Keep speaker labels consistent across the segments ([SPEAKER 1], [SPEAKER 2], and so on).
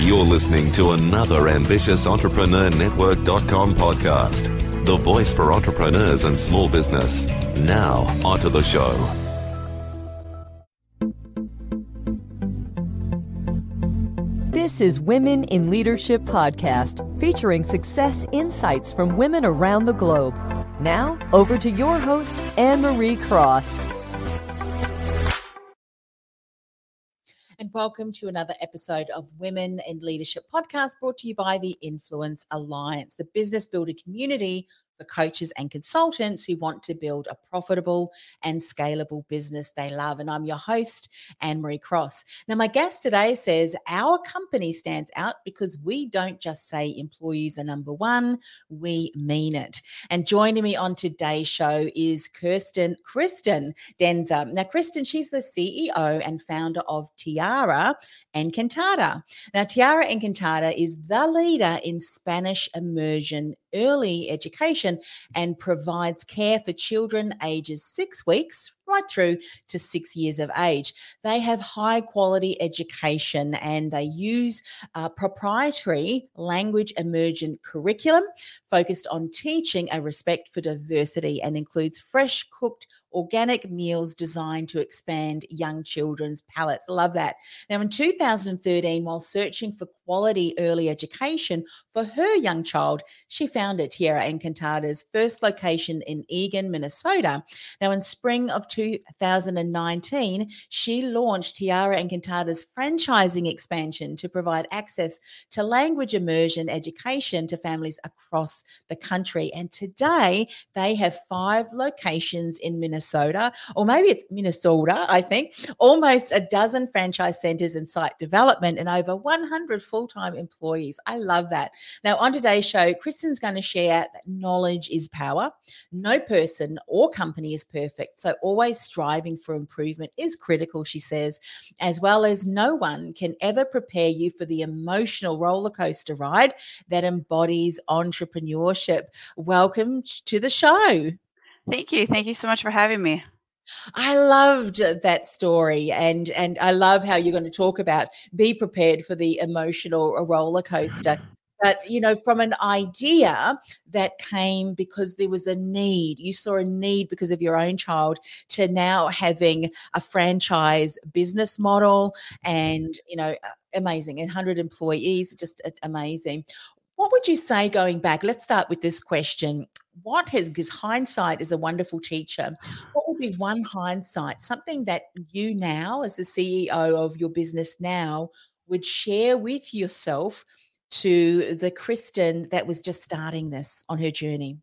[SPEAKER 1] You're listening to another ambitious Entrepreneur Network.com podcast. The voice for entrepreneurs and small business. Now, onto the show.
[SPEAKER 2] This is Women in Leadership Podcast, featuring success insights from women around the globe. Now, over to your host, Anne Marie Cross.
[SPEAKER 3] And welcome to another episode of Women in Leadership podcast brought to you by the Influence Alliance, the business builder community for coaches and consultants who want to build a profitable and scalable business they love. And I'm your host, Anne Marie Cross. Now, my guest today says our company stands out because we don't just say employees are number one, we mean it. And joining me on today's show is Kirsten, Kristen Denzer. Now, Kristen, she's the CEO and founder of Tierra Encantada. Now, Tierra Encantada is the leader in Spanish immersion early education and provides care for children ages six weeks right through to six years of age. They have high quality education and they use uh, proprietary language emergent curriculum focused on teaching a respect for diversity and includes fresh cooked organic meals designed to expand young children's palates. Love that. Now, in 2013, while searching for quality early education for her young child, she founded Tierra Encantada's first location in Eagan, Minnesota. Now, in spring of 2019, she launched Tierra Encantada's franchising expansion to provide access to language immersion education to families across the country. And today, they have five locations in Minnesota, or maybe it's Minnesota, I think, almost a dozen franchise centers and site development, and over 100 full time employees. I love that. Now, on today's show, Kristen's going to share that knowledge is power. No person or company is perfect. So, always always striving for improvement is critical, she says, as well as no one can ever prepare you for the emotional roller coaster ride that embodies entrepreneurship. Welcome to the show.
[SPEAKER 4] Thank you. Thank you so much for having me.
[SPEAKER 3] I loved that story and and I love how you're going to talk about be prepared for the emotional roller coaster but you know from an idea that came because there was a need you saw a need because of your own child to now having a franchise business model and you know uh, amazing 100 employees just uh, amazing. What would you say going back let's start with this question what has because hindsight is a wonderful teacher what would be one hindsight something that you now as the ceo of your business now would share with yourself to the Kristen that was just starting this on her journey?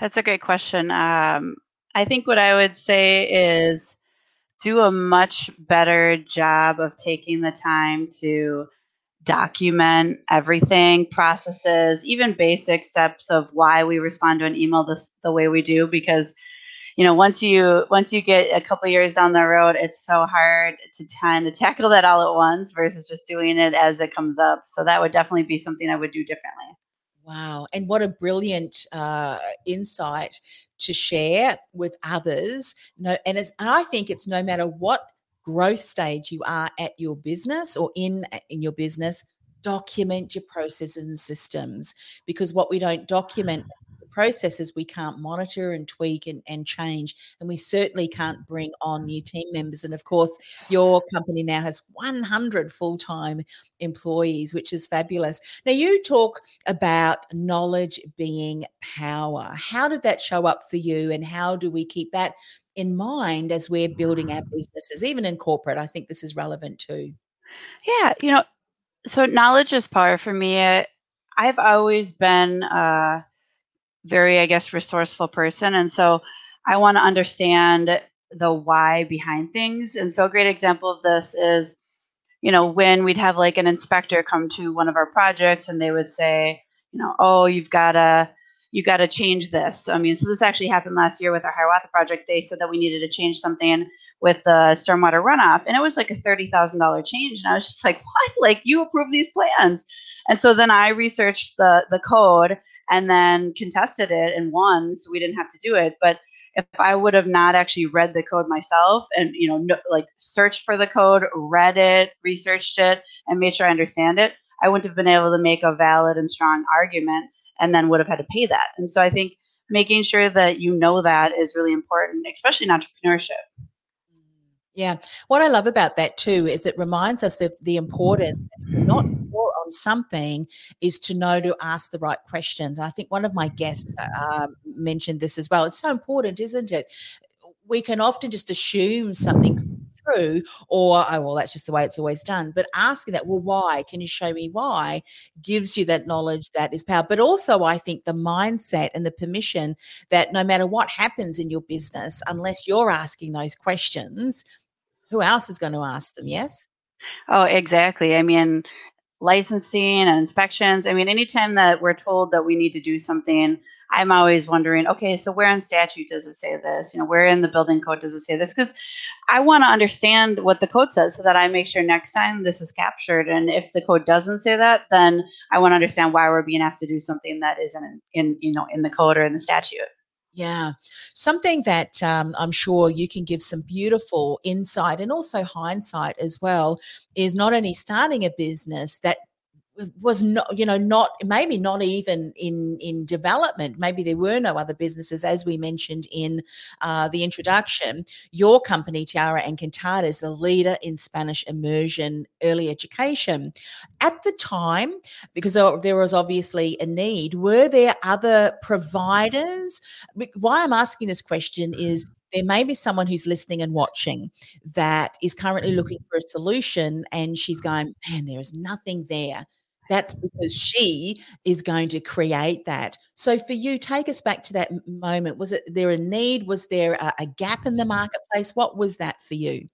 [SPEAKER 4] That's a great question. Um, I think what I would say is do a much better job of taking the time to document everything, processes, even basic steps of why we respond to an email this the way we do because you know once you once you get a couple years down the road it's so hard to tend to tackle that all at once versus just doing it as it comes up. So that would definitely be something i would do differently.
[SPEAKER 3] Wow. And what a brilliant uh, insight to share with others. No and and i think it's no matter what growth stage you are at your business or in in your business document your processes and systems because what we don't document processes we can't monitor and tweak and, and change. And we certainly can't bring on new team members. And of course, your company now has 100 full time employees, which is fabulous. Now, you talk about knowledge being power. How did that show up for you? And how do we keep that in mind as we're building our businesses, even in corporate? I think this is relevant too.
[SPEAKER 4] Yeah, you know, so knowledge is power for me. I've always been uh, very, I guess, resourceful person. And so I want to understand the why behind things. And so a great example of this is, you know, when we'd have like an inspector come to one of our projects and they would say, you know, oh, you've got to you got to change this. I mean, so this actually happened last year with our Hiawatha project. They said that we needed to change something with the stormwater runoff, and it was like a thirty thousand dollar change. And I was just like, what? Like you approve these plans? And so then I researched the the code and then contested it and won, so we didn't have to do it. But if I would have not actually read the code myself and you know no, like searched for the code, read it, researched it, and made sure I understand it, I wouldn't have been able to make a valid and strong argument and then would have had to pay that. And so I think making sure that you know that is really important, especially in entrepreneurship.
[SPEAKER 3] Yeah. What I love about that too is it reminds us of the importance, not on something, is to know to ask the right questions. I think one of my guests uh, mentioned this as well. It's so important, isn't it? We can often just assume something true or oh well that's just the way it's always done but asking that well why can you show me why gives you that knowledge that is power but also i think the mindset and the permission that no matter what happens in your business unless you're asking those questions who else is going to ask them yes
[SPEAKER 4] oh exactly i mean licensing and inspections i mean anytime that we're told that we need to do something I'm always wondering, okay, so where in statute does it say this? You know, where in the building code does it say this? Because I want to understand what the code says so that I make sure next time this is captured. And if the code doesn't say that, then I want to understand why we're being asked to do something that isn't in, you know in the code or in the statute.
[SPEAKER 3] Yeah, something that um, I'm sure you can give some beautiful insight and also hindsight as well is not only starting a business that was not you know not maybe not even in in development. Maybe there were no other businesses as we mentioned in uh, the introduction. Your company Tierra Encantada is the leader in spanish immersion early education. At the time because there was obviously a need were there other providers? Why i'm asking this question is there may be someone who's listening and watching that is currently looking for a solution and she's going man there is nothing there that's because she is going to create that. So for you, take us back to that moment. Was it there a need? Was there a, a gap in the marketplace? What was that for you?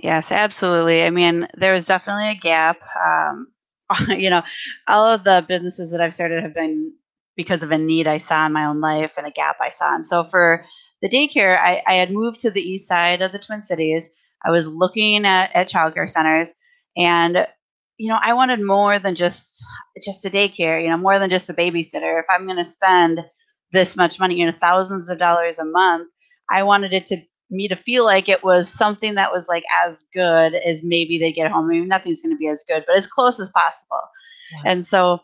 [SPEAKER 4] Yes, absolutely. I mean, there was definitely a gap. Um, you know, all of the businesses that I've started have been because of a need I saw in my own life and a gap I saw. And so for the daycare, I, I had moved to the east side of the Twin Cities. I was looking at, at childcare centers and you know, I wanted more than just just a daycare, you know, more than just a babysitter. If I'm going to spend this much money, you know, thousands of dollars a month, I wanted it to me to feel like it was something that was like as good as maybe they get home. I mean, nothing's going to be as good, but as close as possible. Yeah. And so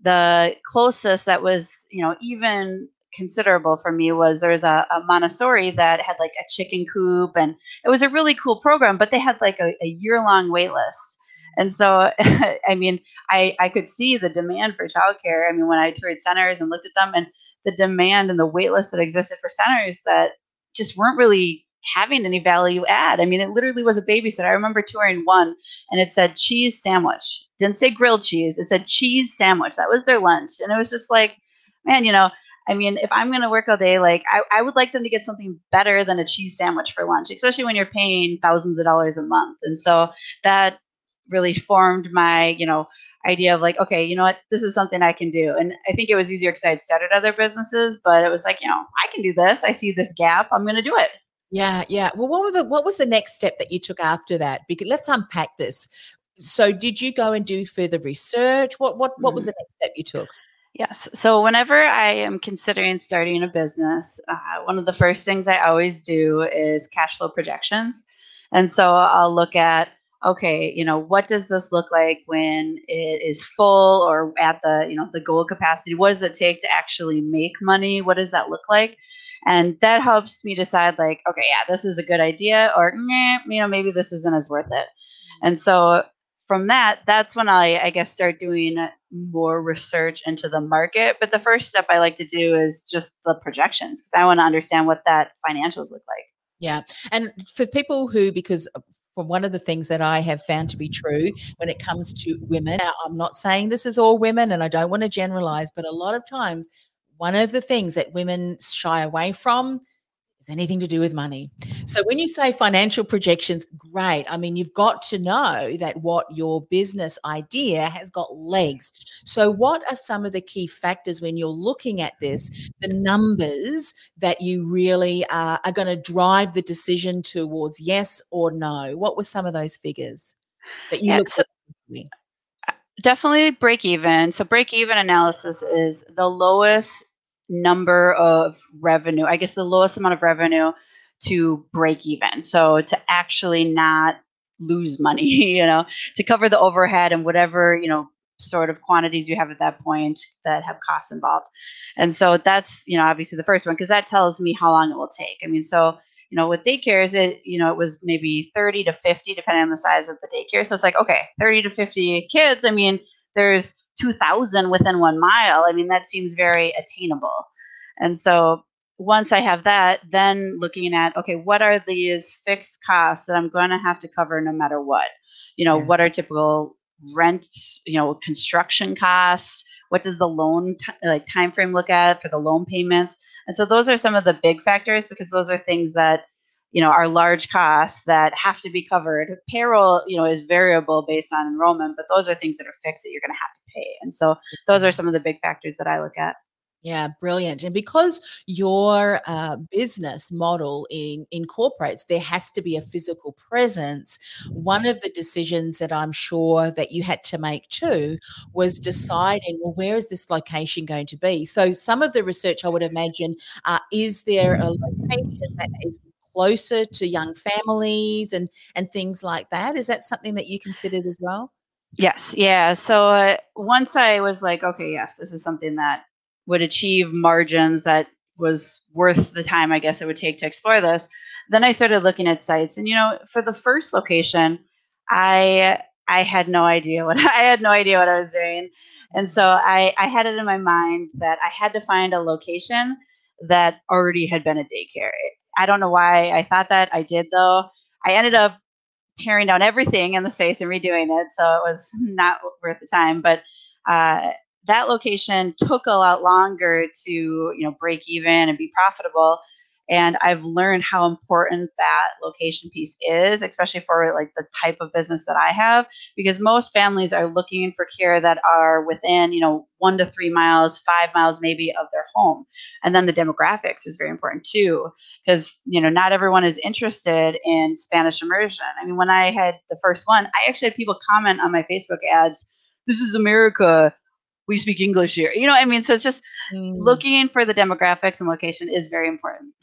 [SPEAKER 4] the closest that was, you know, even considerable for me was there was a, a, Montessori that had like a chicken coop and it was a really cool program, but they had like a, a year long wait list. And so, I mean, I, I could see the demand for childcare. I mean, when I toured centers and looked at them and the demand and the wait list that existed for centers that just weren't really having any value add. I mean, it literally was a babysitter. I remember touring one and it said cheese sandwich. Didn't say grilled cheese. It said cheese sandwich. That was their lunch. And it was just like, man, you know, I mean, if I'm going to work all day, like I, I would like them to get something better than a cheese sandwich for lunch, especially when you're paying thousands of dollars a month. And so that really formed my, you know, idea of like, okay, you know what, this is something I can do. And I think it was easier because I had started other businesses, but it was like, you know, I can do this. I see this gap. I'm going to do it.
[SPEAKER 3] Yeah, yeah. Well, what were the what was the next step that you took after that? Because let's unpack this. So, did you go and do further research? What what what was mm-hmm. the next step you took?
[SPEAKER 4] Yes. So, whenever I am considering starting a business, uh, one of the first things I always do is cash flow projections. And so I'll look at okay, you know, what does this look like when it is full or at the, you know, the goal capacity? What does it take to actually make money? What does that look like? And that helps me decide like, okay, yeah, this is a good idea or, you know, maybe this isn't as worth it. Mm. And so from that, that's when I, I guess, start doing more research into the market. But the first step I like to do is just the projections because I want to understand what that financials look like.
[SPEAKER 3] Yeah. And for people who, because from one of the things that I have found to be mm. true when it comes to women. Now, I'm not saying this is all women and I don't want to generalize, but a lot of times, one of the things that women shy away from is anything to do with money. So when you say financial projections, great. I mean, you've got to know that what your business idea has got legs. So what are some of the key factors when you're looking at this, the numbers that you really are, are going to drive the decision towards yes or no? What were some of those figures that you yeah,
[SPEAKER 4] uh, definitely break even. So break even analysis is the lowest number of revenue, I guess the lowest amount of revenue to break even. So to actually not lose money, you know, to cover the overhead and whatever, you know, sort of quantities you have at that point that have costs involved. And so that's, you know, obviously the first one because that tells me how long it will take. I mean, so, you know, with daycares, it, you know, it was maybe 30 to 50 depending on the size of the daycare. So it's like, okay, 30 to 50 kids. I mean, there's 2000 within one mile. I mean, that seems very attainable. And so once I have that, then looking at, okay, what are these fixed costs that I'm going to have to cover no matter what? You know, yeah. what are typical rents, you know, construction costs? What does the loan t- like time frame look at for the loan payments? And so those are some of the big factors because those are things that you know are large costs that have to be covered payroll you know is variable based on enrollment but those are things that are fixed that you're going to have to and so those are some of the big factors that i look at
[SPEAKER 3] yeah, brilliant. And because your uh, business model in, incorporates, there has to be a physical presence. One of the decisions that I'm sure that you had to make too was deciding, well, where is this location going to be? So, some of the research I would imagine uh, is there a location that is closer to young families and and things like that is that something that you considered as well
[SPEAKER 4] yes yeah so uh, once i was like okay yes this is something that would achieve margins that was worth the time I guess it would take to explore this then I started looking at sites and you know for the first location I I had no idea what I had no idea what I was doing and so I I had it in my mind that I had to find a location that already had been a daycare I don't know why I thought that. I did though. I ended up tearing down everything in the space and redoing it, so it was not worth the time. But uh, that location took a lot longer to you know break even and be profitable and i've learned how important that location piece is especially for like the type of business that i have because most families are looking for care that are within you know one to three miles five miles maybe of their home. And then the demographics is very important too because you know not everyone is interested in spanish immersion. I mean when i had the first one i actually had people comment on my facebook ads this is america we speak English here. You know, I mean, so it's just mm. looking for the demographics and location is very important.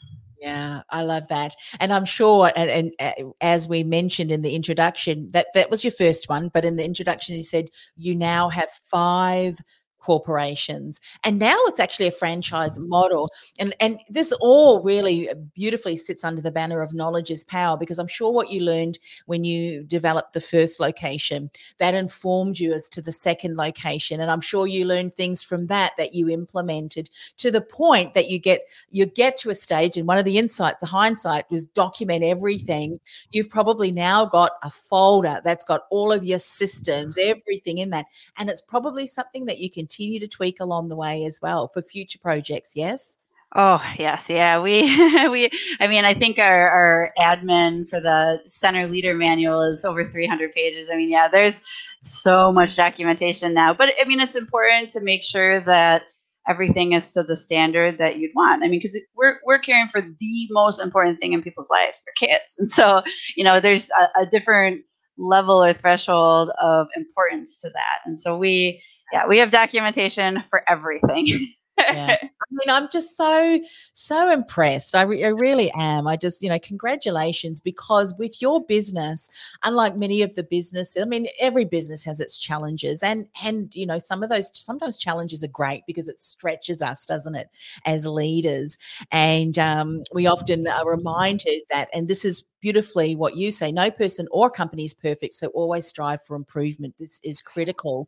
[SPEAKER 3] Yeah, I love that, and I'm sure. And, and uh, as we mentioned in the introduction, that that was your first one, but in the introduction, you said you now have five corporations and now it's actually a franchise mm-hmm. model and and this all really uh, beautifully sits under the banner of knowledge is power because i'm sure what you learned when you developed the first location that informed you as to the second location and i'm sure you learned things from that that you implemented to the point that you get you get to a stage and one of the insights the hindsight was document mm-hmm. everything. You've probably now got a folder that's got all of your systems mm-hmm. everything in that and it's probably something that you can continue to tweak along the way as well for future projects. Yes.
[SPEAKER 4] Oh yes, yeah. We we I mean I think our, our admin for the center leader manual is over 300 pages. I mean, yeah, there's so much documentation now. But I mean it's important to make sure that everything is to the standard that you'd want. I mean, because we're we're caring for the most important thing in people's lives, their kids. And so, you know, there's a, a different level or threshold of importance to that. And so we yeah, we have documentation for everything.
[SPEAKER 3] yeah. I mean, I'm just so, so impressed. I, re- I, really am. I just, you know, congratulations because with your business, unlike many of the businesses, I mean, every business has its challenges, and and you know, some of those sometimes challenges are great because it stretches us, doesn't it, as leaders? And um, we often are reminded that, and this is beautifully what you say no person or company is perfect so always strive for improvement this is critical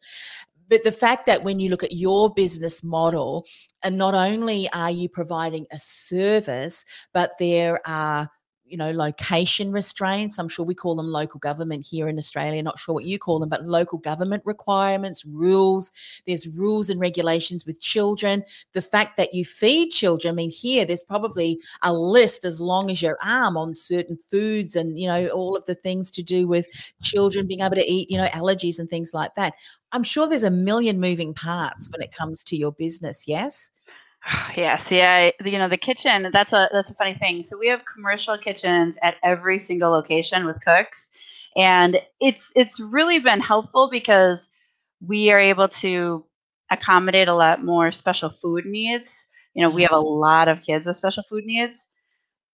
[SPEAKER 3] but the fact that when you look at your business model, and not only are you providing a service, but there are you know, location restraints. I'm sure we call them local government here in Australia. Not sure what you call them, but local government requirements, rules. There's rules and regulations with children. The fact that you feed children, I mean, here there's probably a list as long as your arm on certain foods and, you know, all of the things to do with children being able to eat, you know, allergies and things like that. I'm sure there's a million moving parts when it comes to your business. Yes.
[SPEAKER 4] Yes, yeah, you know the kitchen. That's a that's a funny thing. So we have commercial kitchens at every single location with cooks, and it's it's really been helpful because we are able to accommodate a lot more special food needs. You know, we have a mm-hmm. lot of kids with special food needs,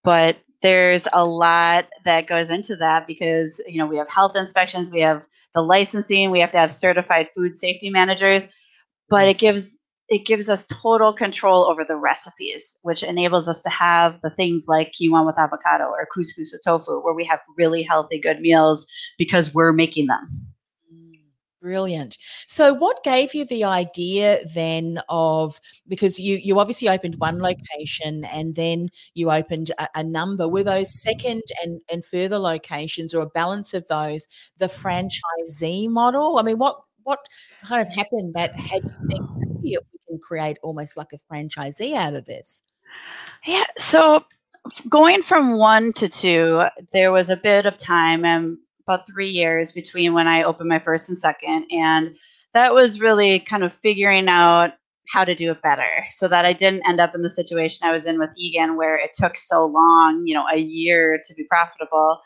[SPEAKER 4] but there's a lot that goes into that because you know we have health inspections, we have the licensing, we have to have certified food safety managers, but it gives it gives us total control over the recipes, which enables us to have the things like quinoa with avocado or couscous with tofu, where we have really healthy, good meals because we're making them.
[SPEAKER 3] Mm, brilliant. So, what gave you the idea then of because you you obviously opened one location and then you opened a, a, number. Were those second and and further locations or a balance of those the franchisee model? I mean, what what kind of happened that had you think maybe can create almost like a franchisee out of this?
[SPEAKER 4] Yeah. So going from one to two, there was a bit of time and about three years between when I opened my first and second. And that was really kind of figuring out how to do it better so that I didn't end up in the situation I was in with Eagan where it took so long, you know, a year to be profitable.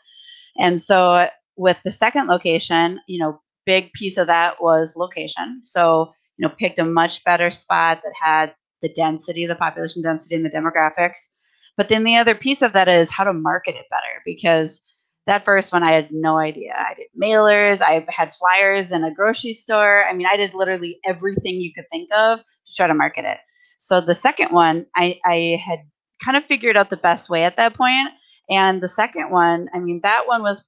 [SPEAKER 4] And so with the second location, you know, big piece of that was location. So you know, picked a much better spot that had the density, the population density, and the demographics. But then the other piece of that is how to market it better because that first one I had no idea. I did mailers, I had flyers in a grocery store. I mean, I did literally everything you could think of to try to market it. So the second one, I, I had kind of figured out the best way at that point. And the second one, I mean, that one was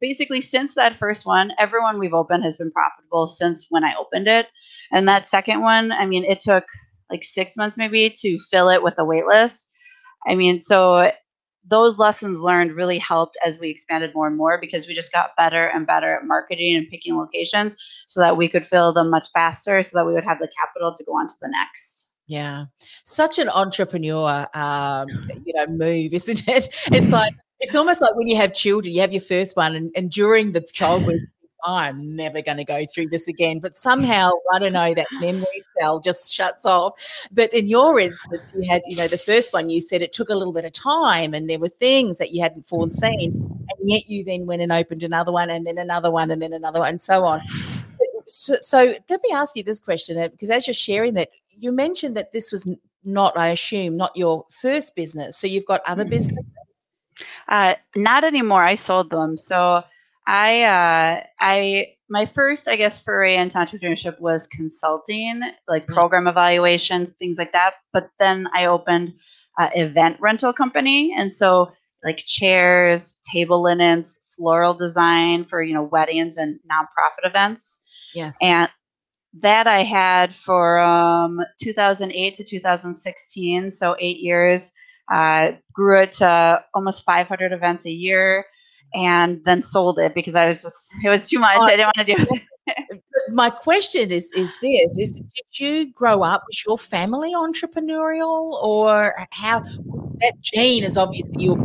[SPEAKER 4] basically since that first one, everyone we've opened has been profitable since when I opened it. And that second one, I mean, it took like six months maybe to fill it with a wait list. I mean, so those lessons learned really helped as we expanded more and more because we just got better and better at marketing and picking locations so that we could fill them much faster so that we would have the capital to go on to the next.
[SPEAKER 3] Yeah. Such an entrepreneur um, you know, move, isn't it? It's like it's almost like when you have children, you have your first one and, and during the childbirth mm. I'm never going to go through this again. But somehow, I don't know, that memory cell just shuts off. But in your instance, you had, you know, the first one you said it took a little bit of time and there were things that you hadn't foreseen. Mm. And yet you then went and opened another one and then another one and then another one and so on. So, so let me ask you this question uh, because as you're sharing that, you mentioned that this was not, I assume, not your first business. So you've got other mm. businesses?
[SPEAKER 4] Uh, not anymore. I sold them. So I uh, I my first I guess foray into entrepreneurship was consulting, like mm. program evaluation, things like that. But then I opened an event rental company, and so like chairs, table linens, floral design for you know weddings and nonprofit events.
[SPEAKER 3] Yes,
[SPEAKER 4] and that I had for um, 2008 to 2016, so eight years. Uh, grew it to almost 500 events a year and then sold it because I was just it was too much. I didn't want to do it.
[SPEAKER 3] My question is is this is did you grow up was your family entrepreneurial or how that gene is obviously you're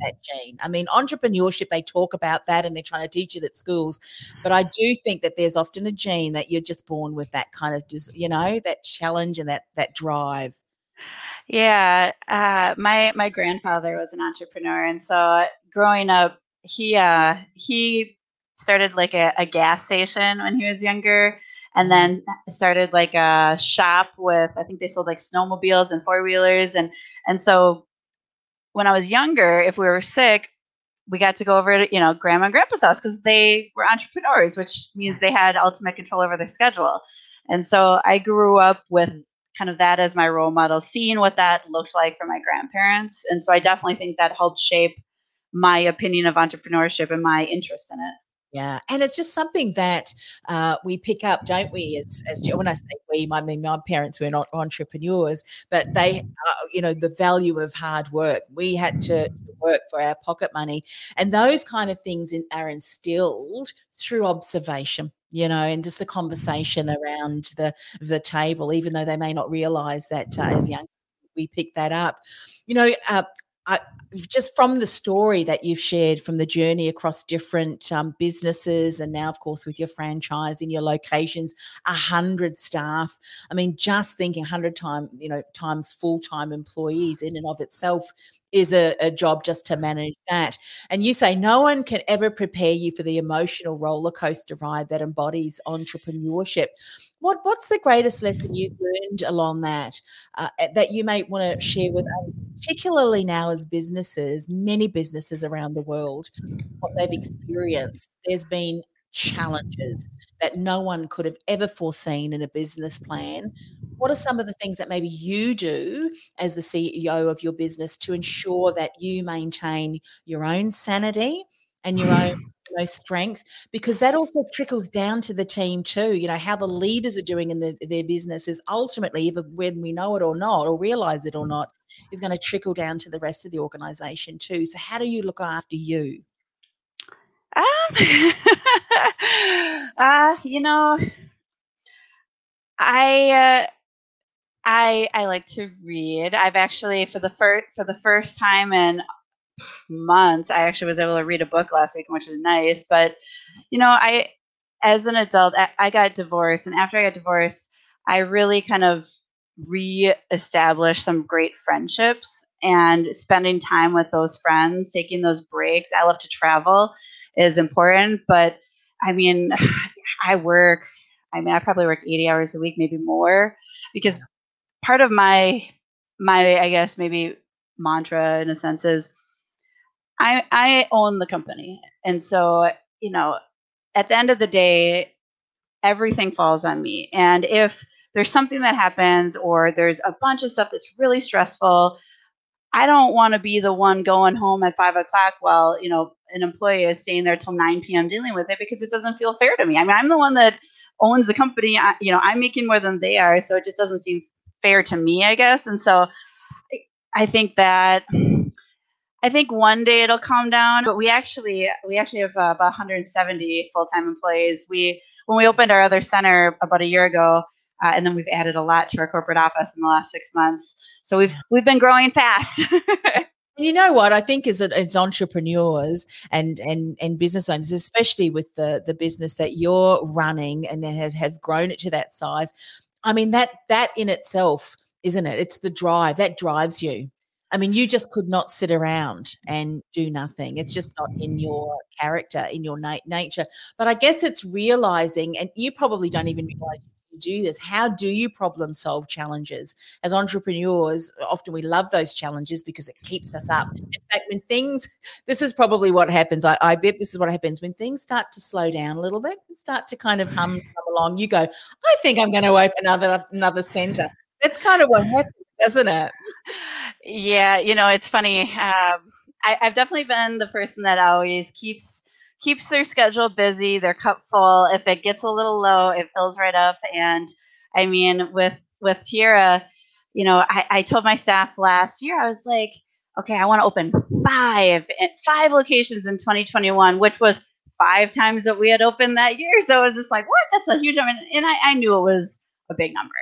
[SPEAKER 3] that gene. I mean, entrepreneurship, they talk about that and they're trying to teach it at schools. But I do think that there's often a gene that you're just born with that kind of, you know, that challenge and that that drive.
[SPEAKER 4] Yeah, uh, my my grandfather was an entrepreneur, and so growing up, he uh he started like a, a gas station when he was younger and mm-hmm. then started like a shop with i think they sold like snowmobiles and four wheelers and and so when i was younger if we were sick we got to go over to you know grandma and grandpa's house because they were entrepreneurs which means they had ultimate control over their schedule and so i grew up with kind of that as my role model seeing what that looked like for my grandparents and so i definitely think that helped shape my opinion of entrepreneurship and my interest in it.
[SPEAKER 3] Yeah, and it's just something that uh, we pick up, don't we? As, as when I say we, I mean my parents were not entrepreneurs, but they, uh, you know, the value of hard work. We had to work for our pocket money, and those kind of things in, are instilled through observation you know, and just the conversation around the the table, even though they may not realize that uh, as young we pick that up. You know, uh, I, just from the story that you've shared from the journey across different um, businesses and now of course with your franchise in your locations a hundred staff i mean just thinking 100 time you know times full-time employees in and of itself is a, a job just to manage that and you say no one can ever prepare you for the emotional roller coaster ride that embodies entrepreneurship what what's the greatest lesson you've learned along that uh, that you may want to share with us, particularly now as businesses, many businesses around the world, what they've experienced? There's been challenges that no one could have ever foreseen in a business plan. What are some of the things that maybe you do as the CEO of your business to ensure that you maintain your own sanity and your own know strength? Because that also trickles down to the team too you know how the leaders are doing in the, their business is ultimately either when we know it or not or realize it or not is going to trickle down to the rest of the organization too. So how do you look after you?
[SPEAKER 4] Um, uh, you know i uh, I I like to read. I've actually for the first for the first time in months. I actually was able to read a book last week, which was nice. But you know, I as an adult, I, got divorced, and after I got divorced, I really kind of re-established some great friendships and spending time with those friends, taking those breaks. I love to travel is important, but I mean, I work. I mean, I probably work 80 hours a week, maybe more, because part of my my I guess maybe mantra in a sense is I I own the company, and so you know, at the end of the day, everything falls on me. And if there's something that happens, or there's a bunch of stuff that's really stressful, I don't want to be the one going home at five o'clock while you know an employee is staying there till 9 p.m. dealing with it because it doesn't feel fair to me. I mean, I'm the one that owns the company. I, you know, I'm making more than they are, so it just doesn't seem fair to me, I guess. And so I think that I think one day it'll calm down, but we actually we actually have uh, about 170 full-time employees. We when we opened our other center about a year ago, uh, and then we've added a lot to our corporate office in the last six months. So we've we've been growing fast.
[SPEAKER 3] you know what I think is as entrepreneurs and and and business owners, especially with the the business that you're running and have have grown it to that size. I mean that that in itself, isn't it? It's the drive that drives you. I mean, you just could not sit around and do nothing. It's just not in your character, in your na- nature. But I guess it's realizing, and you probably don't even realize you do this. How do you problem solve challenges? As entrepreneurs, often we love those challenges because it keeps us up. In fact, when things, this is probably what happens. I, I bet this is what happens when things start to slow down a little bit, and start to kind of hum come along. You go, I think I'm going to open another another center. That's kind of what happens, doesn't it?
[SPEAKER 4] Yeah, you know, it's funny. Um, I, I've definitely been the person that always keeps keeps their schedule busy, their cup full. If it gets a little low, it fills right up. And I mean, with with Tierra, you know, I, I told my staff last year, I was like, okay, I want to open five eh, five locations in 2021, which was five times that we had opened that year. So it was just like, what? That's a huge number. And I, I knew it was a big number.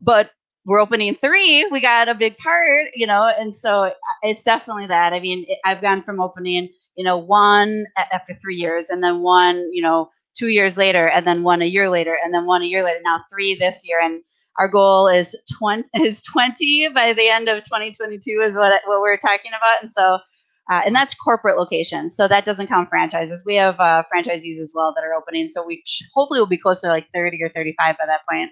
[SPEAKER 4] But we're opening three, we got a big part, you know, and so uh, it's definitely that. I mean, I've gone from opening, you know, one after three years, and then one, you know, two years later, and then one a year later, and then one a year later. Now three this year, and our goal is twenty is twenty by the end of 2022 is what what we're talking about, and so. Uh, and that's corporate locations, so that doesn't count franchises. We have uh, franchisees as well that are opening, so we hopefully will be closer to like 30 or 35 by that point.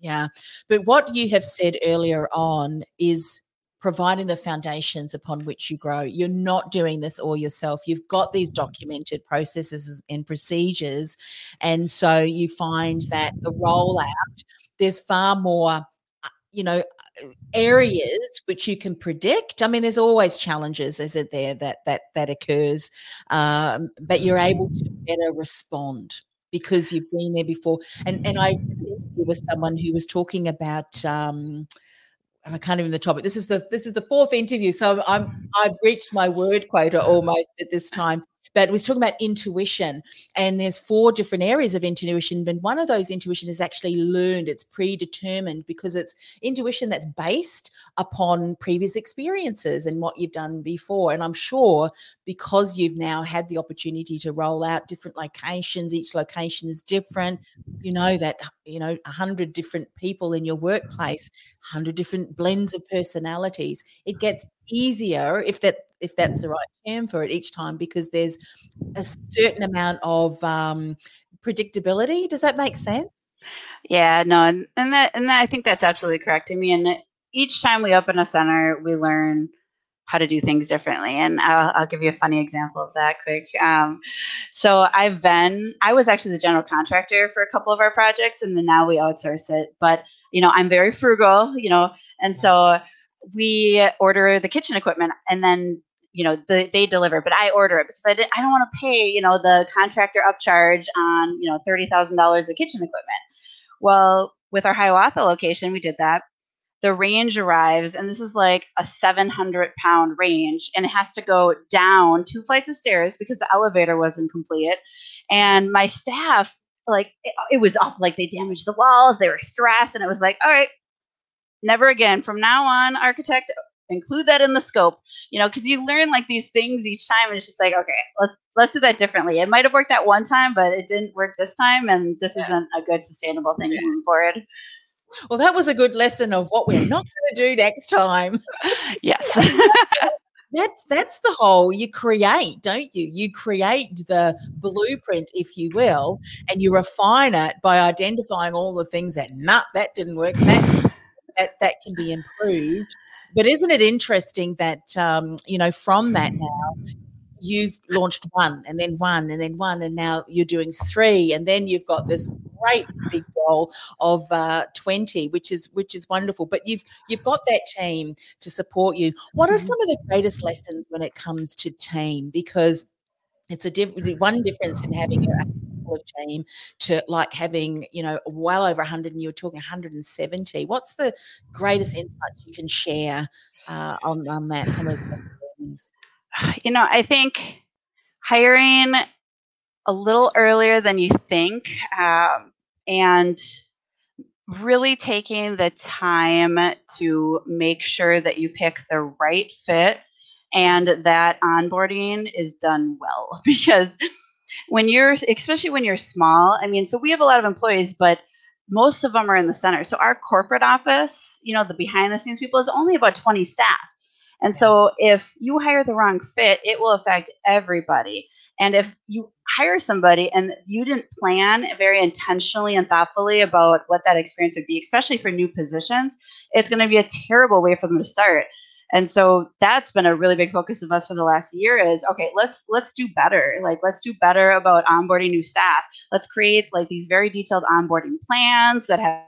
[SPEAKER 3] Yeah. But what you have said earlier on is providing the foundations upon which you grow. You're not doing this all yourself. You've got these mm-hmm. documented processes and procedures. And so you find that the rollout, there's far more, uh, you know, areas which you can predict i mean there's always challenges isn't there that that that occurs um, but you're able to better respond because you've been there before and and i was someone who was talking about um, I can't even the topic. This is the this is the fourth interview, so I'm I've reached my word quota almost at this time but was talking about intuition and there's four different areas of intuition but one of those intuition is actually learned. It's predetermined because it's intuition that's based upon previous experiences and what you've done before. And i'm sure because you've now had the opportunity to roll out different locations each location is different you know that you know 100 different people in your workplace 100 different blends of personalities it gets easier if that if that's the right term for it each time because there's a certain amount of um, predictability. Does that make sense?
[SPEAKER 4] Yeah, no, and, and that and that, I think that's absolutely correct. I mean, each time we open a center, we learn how to do things differently. And I'll, I'll give you a funny example of that quick. Um, so I've been, I was actually the general contractor for a couple of our projects, and then now we outsource it. But you know, I'm very frugal, you know, and so we order the kitchen equipment and then you know the, they deliver but i order it because i, did, I don't want to pay you know the contractor upcharge on you know $30000 of kitchen equipment. Well with our hiawatha location we did that. The range arrives and this is like a 700 pound range and it has to go down two flights of stairs because the elevator wasn't complete. And my staff like it, it was up like they damaged the walls they were stressed and it was like all right never again. From now on architect include that in the scope you know because you learn like these things each time and it's just like okay let's let's do that differently. It might have worked that one time but it didn't work this time and this yeah. isn't a good sustainable thing moving forward.
[SPEAKER 3] Well that was a good lesson of what we're not going to do next time.
[SPEAKER 4] Yes.
[SPEAKER 3] That's that's the whole you create don't you? You create the blueprint if you will and you refine it by identifying all the things that not that didn't work that that that can be improved but isn't it interesting that um, you know from that now you've launched one and then one and then one and now you're doing three and then you've got this great big goal of uh, 20 which is which is wonderful. But you've you've got that team to support you. What are mm-hmm. some of the greatest lessons when it comes to team? Because it's a diff- one difference in having a of team to like having you know well over 100 and you were talking 170 what's the greatest insights you can share uh, on, on that? Some of the things.
[SPEAKER 4] You know i think hiring a little earlier than you think um, and really taking the time to make sure that you pick the right fit and that onboarding is done well. Because when you're especially when you're small i mean so we have a lot of employees but most of them are in the center. So our corporate office you know the behind the scenes people is only about 20 staff. And so if you hire the wrong fit it will affect everybody. And if you hire somebody and you didn't plan very intentionally and thoughtfully about what that experience would be especially for new positions it's going to be a terrible way for them to start and so that's been a really big focus of us for the last year is okay let's let's do better. Like let's do better about onboarding new staff. Let's create like these very detailed onboarding plans that have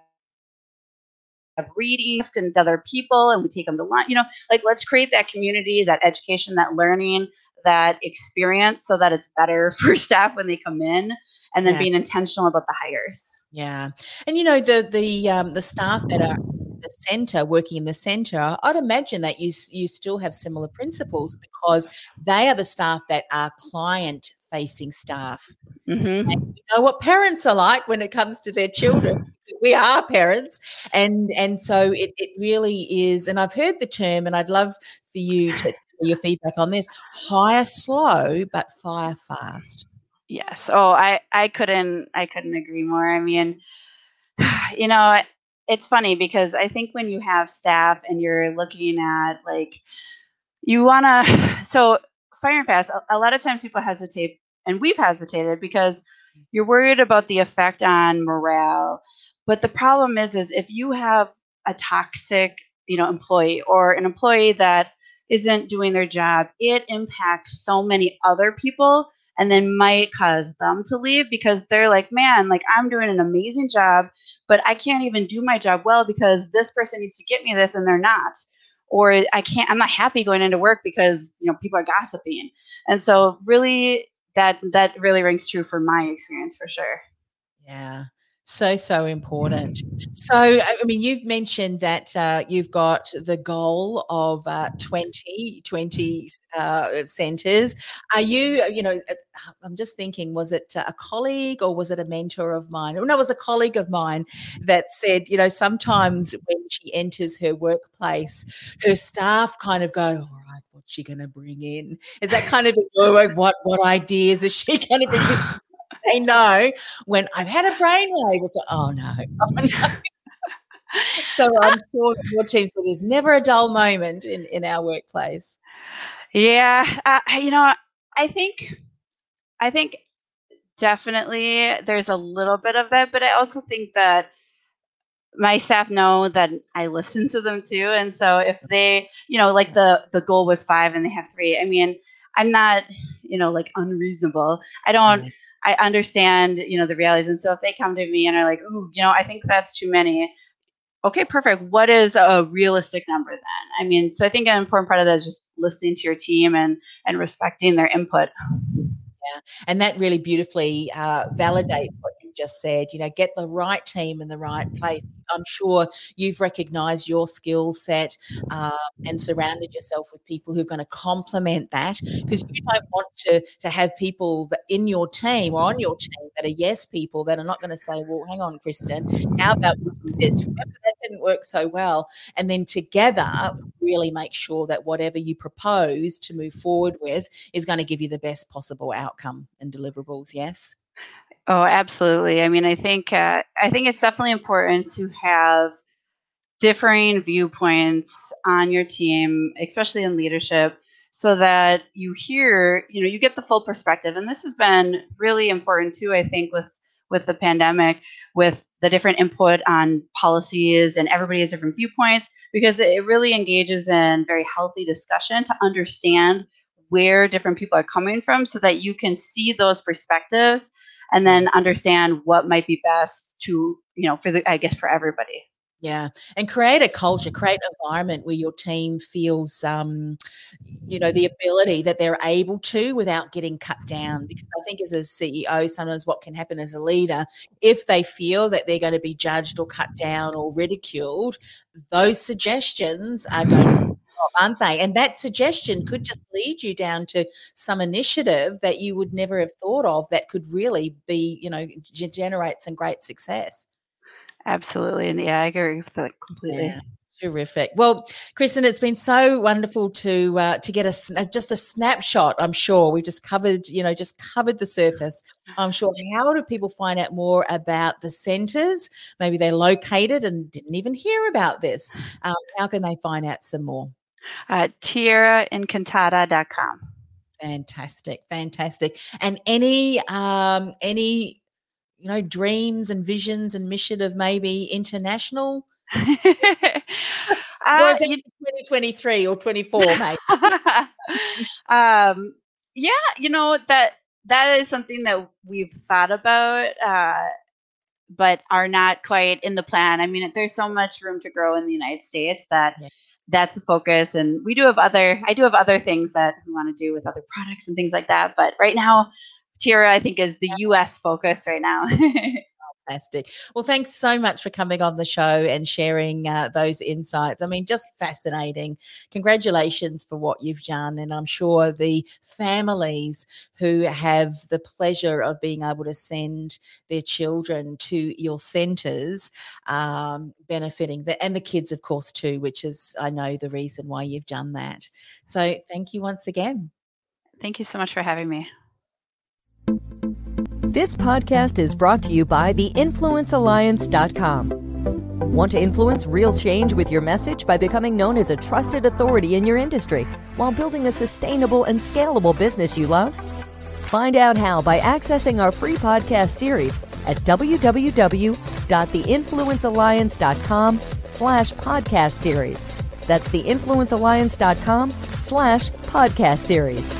[SPEAKER 4] readings and other people and we take them to lunch you know like let's create that community that education that learning that experience so that it's better for staff when they come in and then yeah. being intentional about the hires.
[SPEAKER 3] Yeah. And you know the the um, the staff that are the center, working in the center, I'd imagine that you you still have similar principles because they are the staff that are client facing staff. Mm-hmm. And you know what parents are like when it comes to their children. we are parents, and and so it it really is. And I've heard the term, and I'd love for you to your feedback on this: hire slow but fire fast.
[SPEAKER 4] Yes. Oh, I I couldn't I couldn't agree more. I mean, you know, it's funny because I think when you have staff and you're looking at like you want to so fire and fast a, a lot of times people hesitate and we've hesitated because you're worried about the effect on morale but the problem is is if you have a toxic you know employee or an employee that isn't doing their job it impacts so many other people and then might cause them to leave because they're like, man, like I'm doing an amazing job, but I can't even do my job well because this person needs to get me this and they're not. Or I can't, I'm not happy going into work because, you know, people are gossiping. And so really that, that really rings true for my experience for sure.
[SPEAKER 3] Yeah. So, so important. So, I mean, you've mentioned that uh, you've got the goal of uh, 20, 20 uh, centers. Are you, you know, uh, I'm just thinking, was it a colleague or was it a mentor of mine? No, it was a colleague of mine that said, you know, sometimes when she enters her workplace, her staff kind of go, all right, what's she going to bring in? Is that kind of what what ideas is she going to bring? They know when I've had a brainwave. It's like, oh no, oh no. so I'm sure your team said there's never a dull moment in in our workplace.
[SPEAKER 4] Yeah, uh, you know, I think, I think definitely there's a little bit of that, but I also think that my staff know that I listen to them too, and so if they, you know, like the the goal was five and they have three. I mean, I'm not, you know, like unreasonable. I don't. I understand, you know, the realities. And so if they come to me and are like, oh, you know, I think that's too many. Okay, perfect. What is a realistic number then? I mean, so I think an important part of that is just listening to your team and and respecting their input.
[SPEAKER 3] Yeah, and that really beautifully uh, validates what you just said. You know, get the right team in the right place. I'm sure you've recognized your skill set um, and surrounded yourself with people who are going to complement that because you don't want to, to have people that in your team or on your team that are yes people that are not going to say, well, hang on, Kristen, how about this? Remember that didn't work so well. And then together, really make sure that whatever you propose to move forward with is going to give you the best possible outcome and deliverables. Yes.
[SPEAKER 4] Oh, absolutely. I mean, I think uh, I think it's definitely important to have differing viewpoints on your team, especially in leadership, so that you hear, you know, you get the full perspective. And this has been really important too, I think, with with the pandemic, with the different input on policies and everybody has different viewpoints, because it really engages in very healthy discussion to understand where different people are coming from so that you can see those perspectives and then understand what might be best to you know for the i guess for everybody
[SPEAKER 3] yeah, and create a culture, create an environment where your team feels, um, you know, the ability that they're able to without getting cut down. Because I think as a CEO, sometimes what can happen as a leader, if they feel that they're going to be judged or cut down or ridiculed, those suggestions are going aren't they? And that suggestion could just lead you down to some initiative that you would never have thought of that could really be, you know, generate some great success.
[SPEAKER 4] Absolutely. And yeah, I agree with that completely. Yeah.
[SPEAKER 3] Terrific. Well, Kristen, it's been so wonderful to uh, to get a just a snapshot. I'm sure we've just covered, you know, just covered the surface. I'm sure. How do people find out more about the centres? Maybe they're located and didn't even hear about this. Um, how can they find out some more?
[SPEAKER 4] Uh, TierraEncantada.com.
[SPEAKER 3] Fantastic, fantastic. And any um, any you know dreams and visions and mission of maybe international. uh, or is it 2023 or 24, mate?
[SPEAKER 4] um, yeah, you know that that is something that we've thought about. Uh, but are not quite in the plan. I mean, there's so much room to grow in the United States that yeah that's the focus. And we do have other, I do have other things that we want to do with other products and things like that. But right now, Tierra, I think, is the US focus right now.
[SPEAKER 3] Fantastic. Well, thanks so much for coming on the show and sharing uh, those insights. I mean, just fascinating. Congratulations for what you've done. And I'm sure the families who have the pleasure of being able to send their children to your centers um, benefiting the, and the kids, of course, too, which is, I know, the reason why you've done that. So thank you once again.
[SPEAKER 4] Thank you so much for having me.
[SPEAKER 2] This podcast is brought to you by theinfluencealliance.com. Want to influence real change with your message by becoming known as a trusted authority in your industry while building a sustainable and scalable business you love? Find out how by accessing our free podcast series at www.theinfluencealliance.com slash podcast series. That's theinfluencealliance.com slash podcast series.